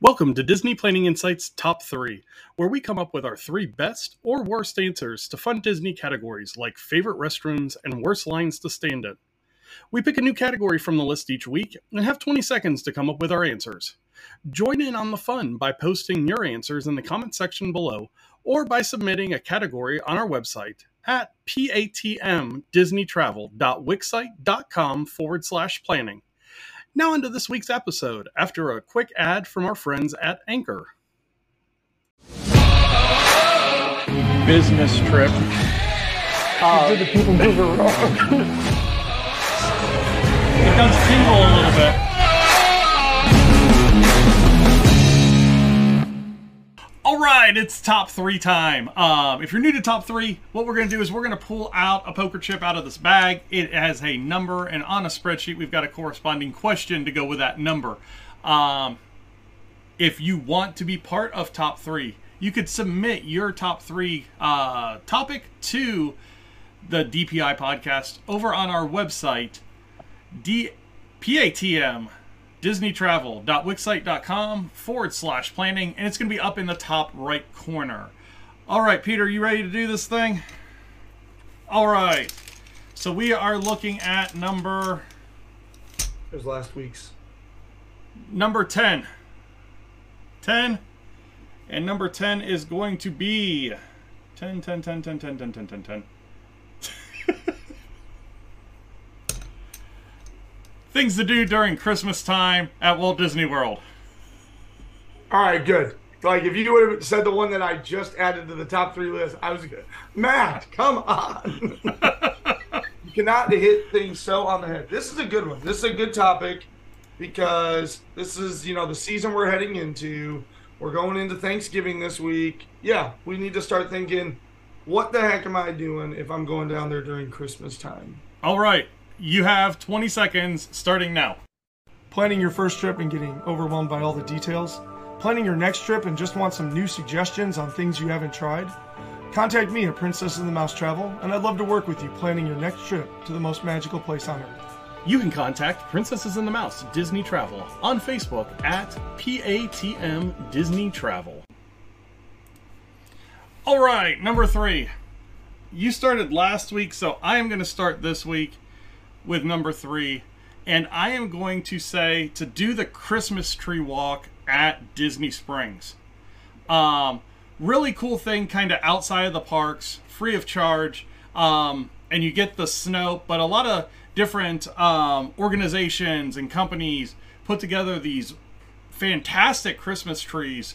Welcome to Disney Planning Insights Top 3, where we come up with our three best or worst answers to fun Disney categories like favorite restrooms and worst lines to stand in. We pick a new category from the list each week and have 20 seconds to come up with our answers. Join in on the fun by posting your answers in the comment section below or by submitting a category on our website at patmdisneytravel.wixsite.com forward slash planning. Now, into this week's episode after a quick ad from our friends at Anchor. Business trip. Uh, Did the people move it wrong? It does tingle a little bit. Right, it's top three time. Um, if you're new to top three, what we're going to do is we're going to pull out a poker chip out of this bag. It has a number, and on a spreadsheet, we've got a corresponding question to go with that number. Um, if you want to be part of top three, you could submit your top three uh, topic to the DPI podcast over on our website, DPATM disneytravel.wixsite.com forward slash planning, and it's going to be up in the top right corner. All right, Peter, you ready to do this thing? All right. So we are looking at number It was last week's. number 10. 10. And number 10 is going to be 10 10 10 10 10 10 10 10 10. Things to do during Christmas time at Walt Disney World. All right, good. Like if you would have said the one that I just added to the top three list, I was good. Matt, come on. you cannot hit things so on the head. This is a good one. This is a good topic because this is, you know, the season we're heading into. We're going into Thanksgiving this week. Yeah, we need to start thinking, what the heck am I doing if I'm going down there during Christmas time? All right, you have 20 seconds starting now. Planning your first trip and getting overwhelmed by all the details? Planning your next trip and just want some new suggestions on things you haven't tried? Contact me at Princess and the Mouse Travel, and I'd love to work with you planning your next trip to the most magical place on earth. You can contact Princesses and the Mouse Disney Travel on Facebook at PATM Disney Travel. All right, number three. You started last week, so I am going to start this week with number three. And I am going to say to do the Christmas tree walk at Disney Springs. Um, really cool thing, kind of outside of the parks, free of charge. Um, and you get the snow, but a lot of different um, organizations and companies put together these fantastic Christmas trees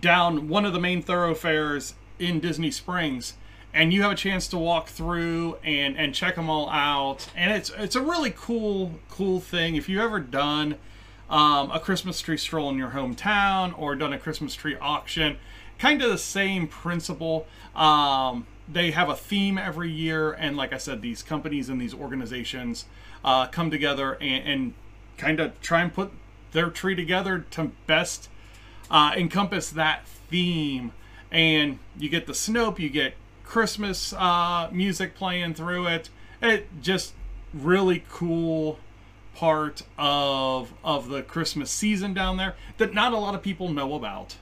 down one of the main thoroughfares in Disney Springs and you have a chance to walk through and and check them all out. And it's it's a really cool cool thing. If you've ever done um, a christmas tree stroll in your hometown or done a christmas tree auction kind of the same principle. Um, they have a theme every year and like i said these companies and these organizations uh, come together and, and kind of try and put their tree together to best uh, encompass that theme. And you get the snope you get Christmas uh, music playing through it. It just really cool part of of the Christmas season down there that not a lot of people know about.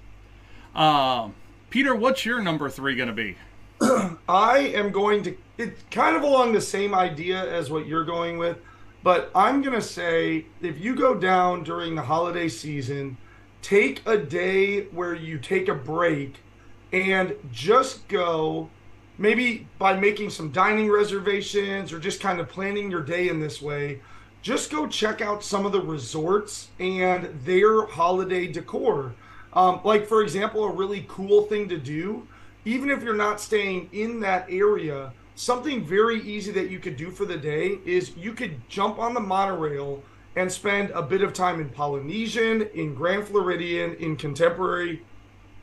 Um, Peter, what's your number three going to be? I am going to. It's kind of along the same idea as what you're going with, but I'm going to say if you go down during the holiday season, take a day where you take a break and just go maybe by making some dining reservations or just kind of planning your day in this way, just go check out some of the resorts and their holiday decor. Um, like, for example, a really cool thing to do, even if you're not staying in that area, something very easy that you could do for the day is you could jump on the monorail and spend a bit of time in Polynesian, in Grand Floridian, in Contemporary,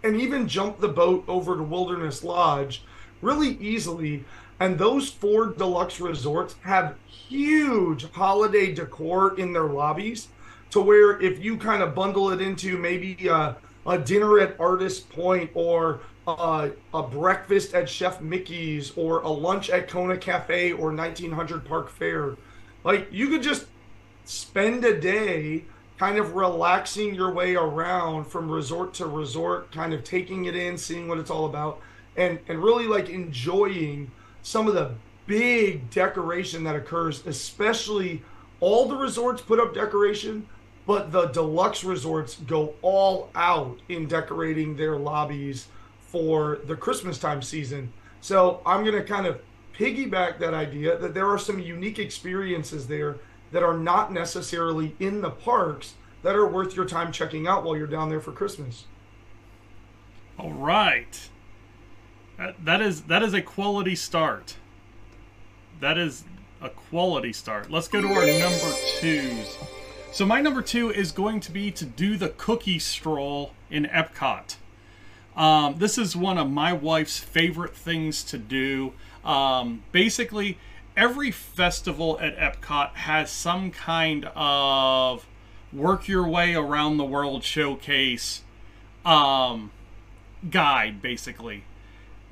and even jump the boat over to Wilderness Lodge really easily. And those four deluxe resorts have huge holiday decor in their lobbies to where if you kind of bundle it into maybe a, a dinner at Artist Point or a, a breakfast at Chef Mickey's or a lunch at Kona Cafe or 1900 Park Fare, like you could just spend a day kind of relaxing your way around from resort to resort, kind of taking it in, seeing what it's all about, and and really like enjoying some of the big decoration that occurs, especially all the resorts put up decoration, but the deluxe resorts go all out in decorating their lobbies for the Christmas time season. So I'm going to kind of piggyback that idea that there are some unique experiences there that are not necessarily in the parks that are worth your time checking out while you're down there for Christmas. All right. That, that is that is a quality start. That is a quality start. Let's go to our number twos. So my number two is going to be to do the cookie stroll in Epcot. Um, this is one of my wife's favorite things to do. Um, basically, every festival at Epcot has some kind of work your way around the world showcase um, guide, basically.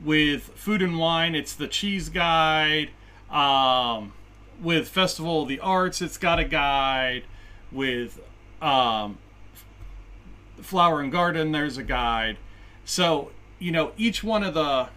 With food and wine, it's the cheese guide. Um, with Festival of the Arts, it's got a guide. With um, Flower and Garden, there's a guide. So you know, each one of the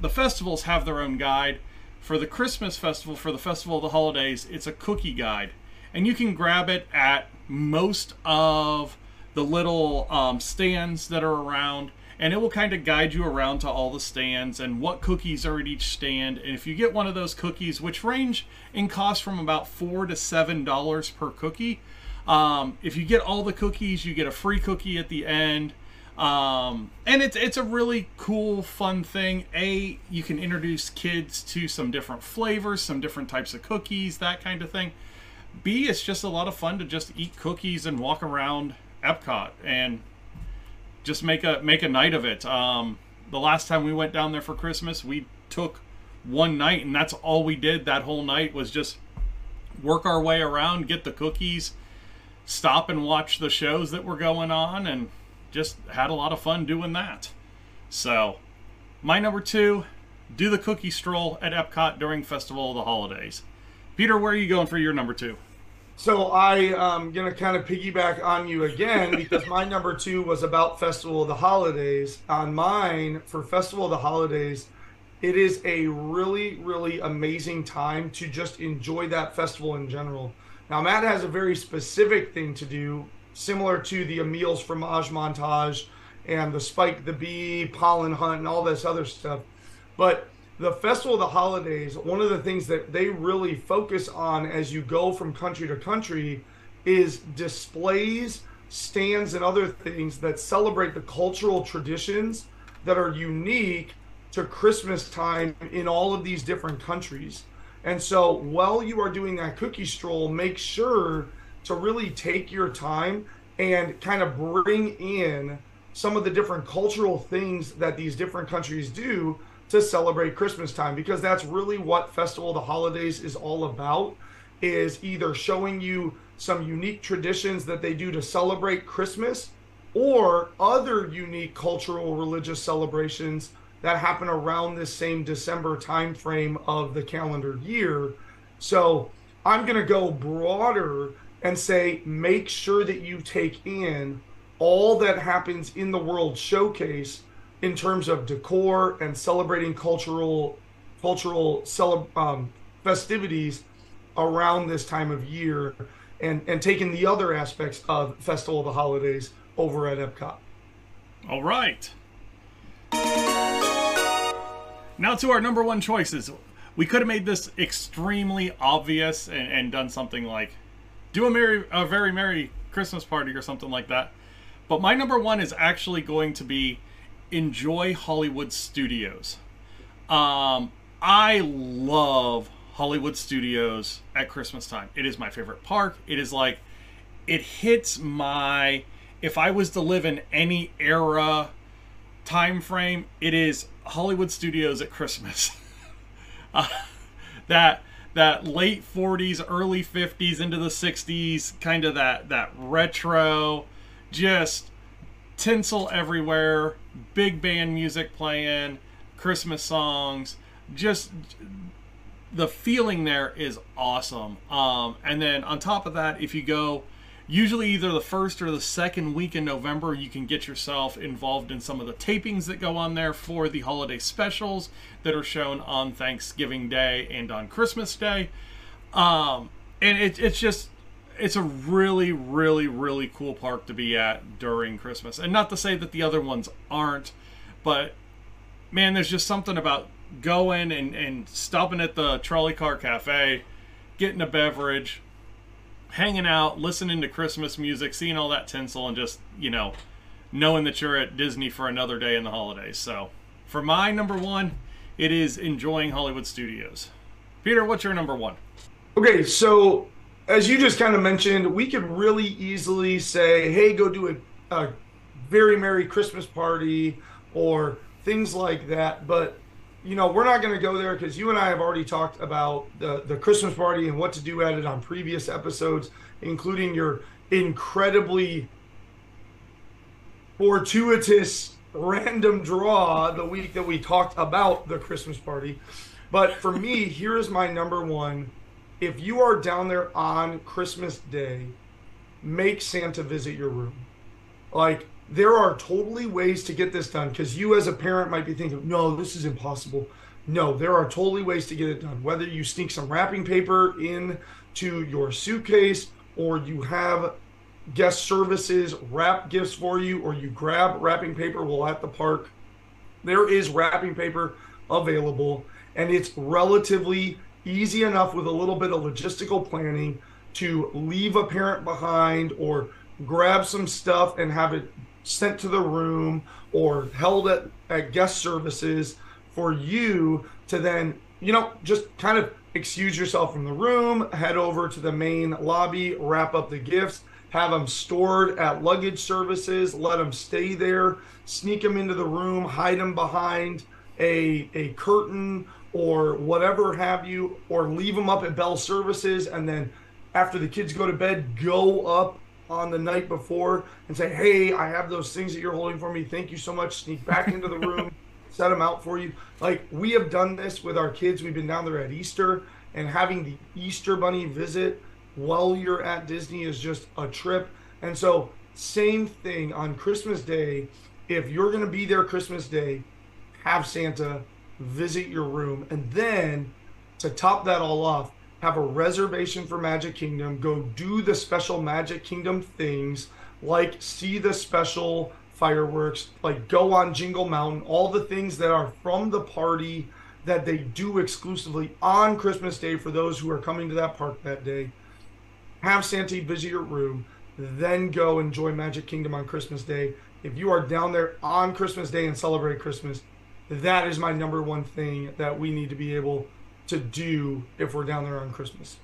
the festivals have their own guide. For the Christmas festival, for the Festival of the Holidays, it's a cookie guide, and you can grab it at most of the little um, stands that are around and it will kind of guide you around to all the stands and what cookies are at each stand. And if you get one of those cookies, which range in cost from about four to seven dollars per cookie, um, if you get all the cookies, you get a free cookie at the end. Um, and it's it's a really cool, fun thing. A, you can introduce kids to some different flavors, some different types of cookies, that kind of thing. B, it's just a lot of fun to just eat cookies and walk around Epcot and just make a make a night of it. Um, the last time we went down there for Christmas, we took one night, and that's all we did that whole night was just work our way around, get the cookies, stop and watch the shows that were going on, and just had a lot of fun doing that. So, my number two, do the cookie stroll at Epcot during Festival of the Holidays. Peter, where are you going for your number two? So I um, am gonna kind of piggyback on you again because my number two was about Festival of the Holidays. On mine for Festival of the Holidays, it is a really, really amazing time to just enjoy that festival in general. Now Matt has a very specific thing to do, similar to the Emile's Fromage montage and the Spike the Bee, pollen hunt, and all this other stuff. But the festival of the holidays one of the things that they really focus on as you go from country to country is displays stands and other things that celebrate the cultural traditions that are unique to christmas time in all of these different countries. And so while you are doing that cookie stroll make sure to really take your time and kind of bring in some of the different cultural things that these different countries do to celebrate Christmas time because that's really what Festival of the Holidays is all about is either showing you some unique traditions that they do to celebrate Christmas or other unique cultural religious celebrations that happen around this same December timeframe of the calendar year. So, I'm going to go broader and say make sure that you take in all that happens in the World Showcase in terms of decor and celebrating cultural cultural cele- um, festivities around this time of year and and taking the other aspects of festival of the holidays over at epcot. All right. Now to our number one choices. We could have made this extremely obvious and, and done something like do a merry a very merry christmas party or something like that. But my number one is actually going to be enjoy Hollywood Studios. Um, I love Hollywood Studios at Christmas time. It is my favorite park. It is like it hits my if I was to live in any era time frame, it is Hollywood Studios at Christmas. uh, that that late 40s, early 50s into the 60s, kind of that that retro just tinsel everywhere, big band music playing, Christmas songs, just the feeling there is awesome. Um, and then on top of that, if you go usually either the first or the second week in November, you can get yourself involved in some of the tapings that go on there for the holiday specials that are shown on Thanksgiving Day and on Christmas Day. Um, and it, it's just, it's a really, really, really cool park to be at during Christmas. And not to say that the other ones aren't, but man, there's just something about going and, and stopping at the trolley car cafe, getting a beverage, hanging out, listening to Christmas music, seeing all that tinsel, and just, you know, knowing that you're at Disney for another day in the holidays. So, for my number one, it is enjoying Hollywood Studios. Peter, what's your number one? Okay, so as you just kind of mentioned, we could really easily say, hey, go do a, a very Merry Christmas party or things like that. But you know, we're not going to go there because you and I have already talked about the, the Christmas party and what to do at it on previous episodes, including your incredibly fortuitous random draw the week that we talked about the Christmas party. But for me, here is my number one. If you are down there on Christmas Day, make Santa visit your room. Like, there are totally ways to get this done because you as a parent might be thinking no this is impossible no there are totally ways to get it done whether you sneak some wrapping paper in to your suitcase or you have guest services wrap gifts for you or you grab wrapping paper while at the park there is wrapping paper available and it's relatively easy enough with a little bit of logistical planning to leave a parent behind or grab some stuff and have it sent to the room or held at, at guest services for you to then, you know, just kind of excuse yourself from the room, head over to the main lobby, wrap up the gifts, have them stored at luggage services, let them stay there, sneak them into the room, hide them behind a, a curtain or whatever have you, or leave them up at Bell Services and then after the kids go to bed, go up on the night before and say, "Hey, I have those things that you're holding for me. Thank you so much." Sneak back into the room, set them out for you. Like we have done this with our kids. We've been down there at Easter and having the Easter bunny visit while you're at Disney is just a trip. And so, same thing on Christmas Day. If you're going to be there Christmas Day, have Santa visit your room and then to top that all off, have a reservation for Magic Kingdom, go do the special Magic Kingdom things, like see the special fireworks, like go on Jingle Mountain, all the things that are from the party that they do exclusively on Christmas Day for those who are coming to that park that day. Have Santa visit your room, then go enjoy Magic Kingdom on Christmas Day. If you are down there on Christmas Day and celebrate Christmas, that is my number one thing that we need to be able to do if we're down there on Christmas.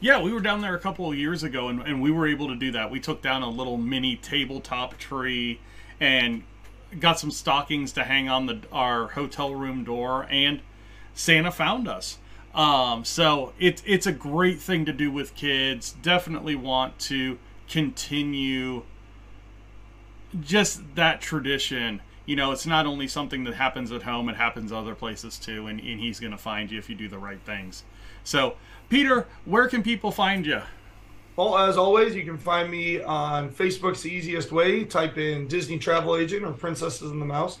Yeah, we were down there a couple of years ago and, and we were able to do that. We took down a little mini tabletop tree and got some stockings to hang on the our hotel room door and Santa found us. Um, so it's it's a great thing to do with kids. Definitely want to continue just that tradition you know, it's not only something that happens at home, it happens other places too, and, and he's going to find you if you do the right things. So, Peter, where can people find you? Well, as always, you can find me on Facebook's the easiest way. Type in Disney Travel Agent or Princesses and the Mouse,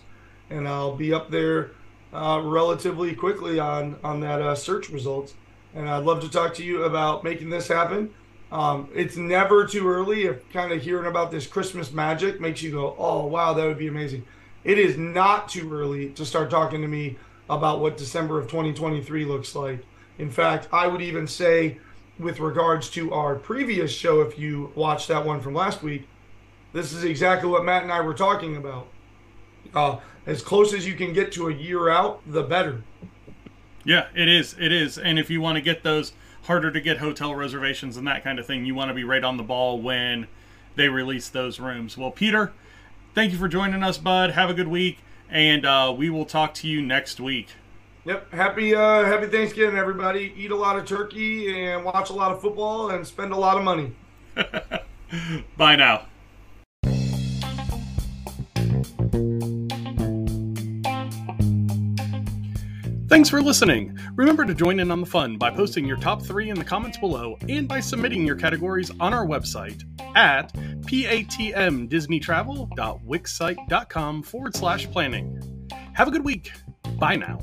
and I'll be up there uh, relatively quickly on on that uh, search results. And I'd love to talk to you about making this happen. Um, it's never too early if kind of hearing about this Christmas magic makes you go, oh, wow, that would be amazing it is not too early to start talking to me about what December of 2023 looks like. In fact, I would even say, with regards to our previous show, if you watched that one from last week, this is exactly what Matt and I were talking about. Uh, as close as you can get to a year out, the better. Yeah, it is. It is. And if you want to get those harder to get hotel reservations and that kind of thing, you want to be right on the ball when they release those rooms. Well, Peter, thank you for joining us, bud. Have a good week, and uh, we will talk to you next week. Yep. Happy uh, Happy Thanksgiving, everybody. Eat a lot of turkey and watch a lot of football and spend a lot of money. Bye now. Thanks for listening. Remember to join in on the fun by posting your top three in the comments below and by submitting your categories on our website at patmdisneytravel.wixsite.com forward slash planning. Have a good week. Bye now.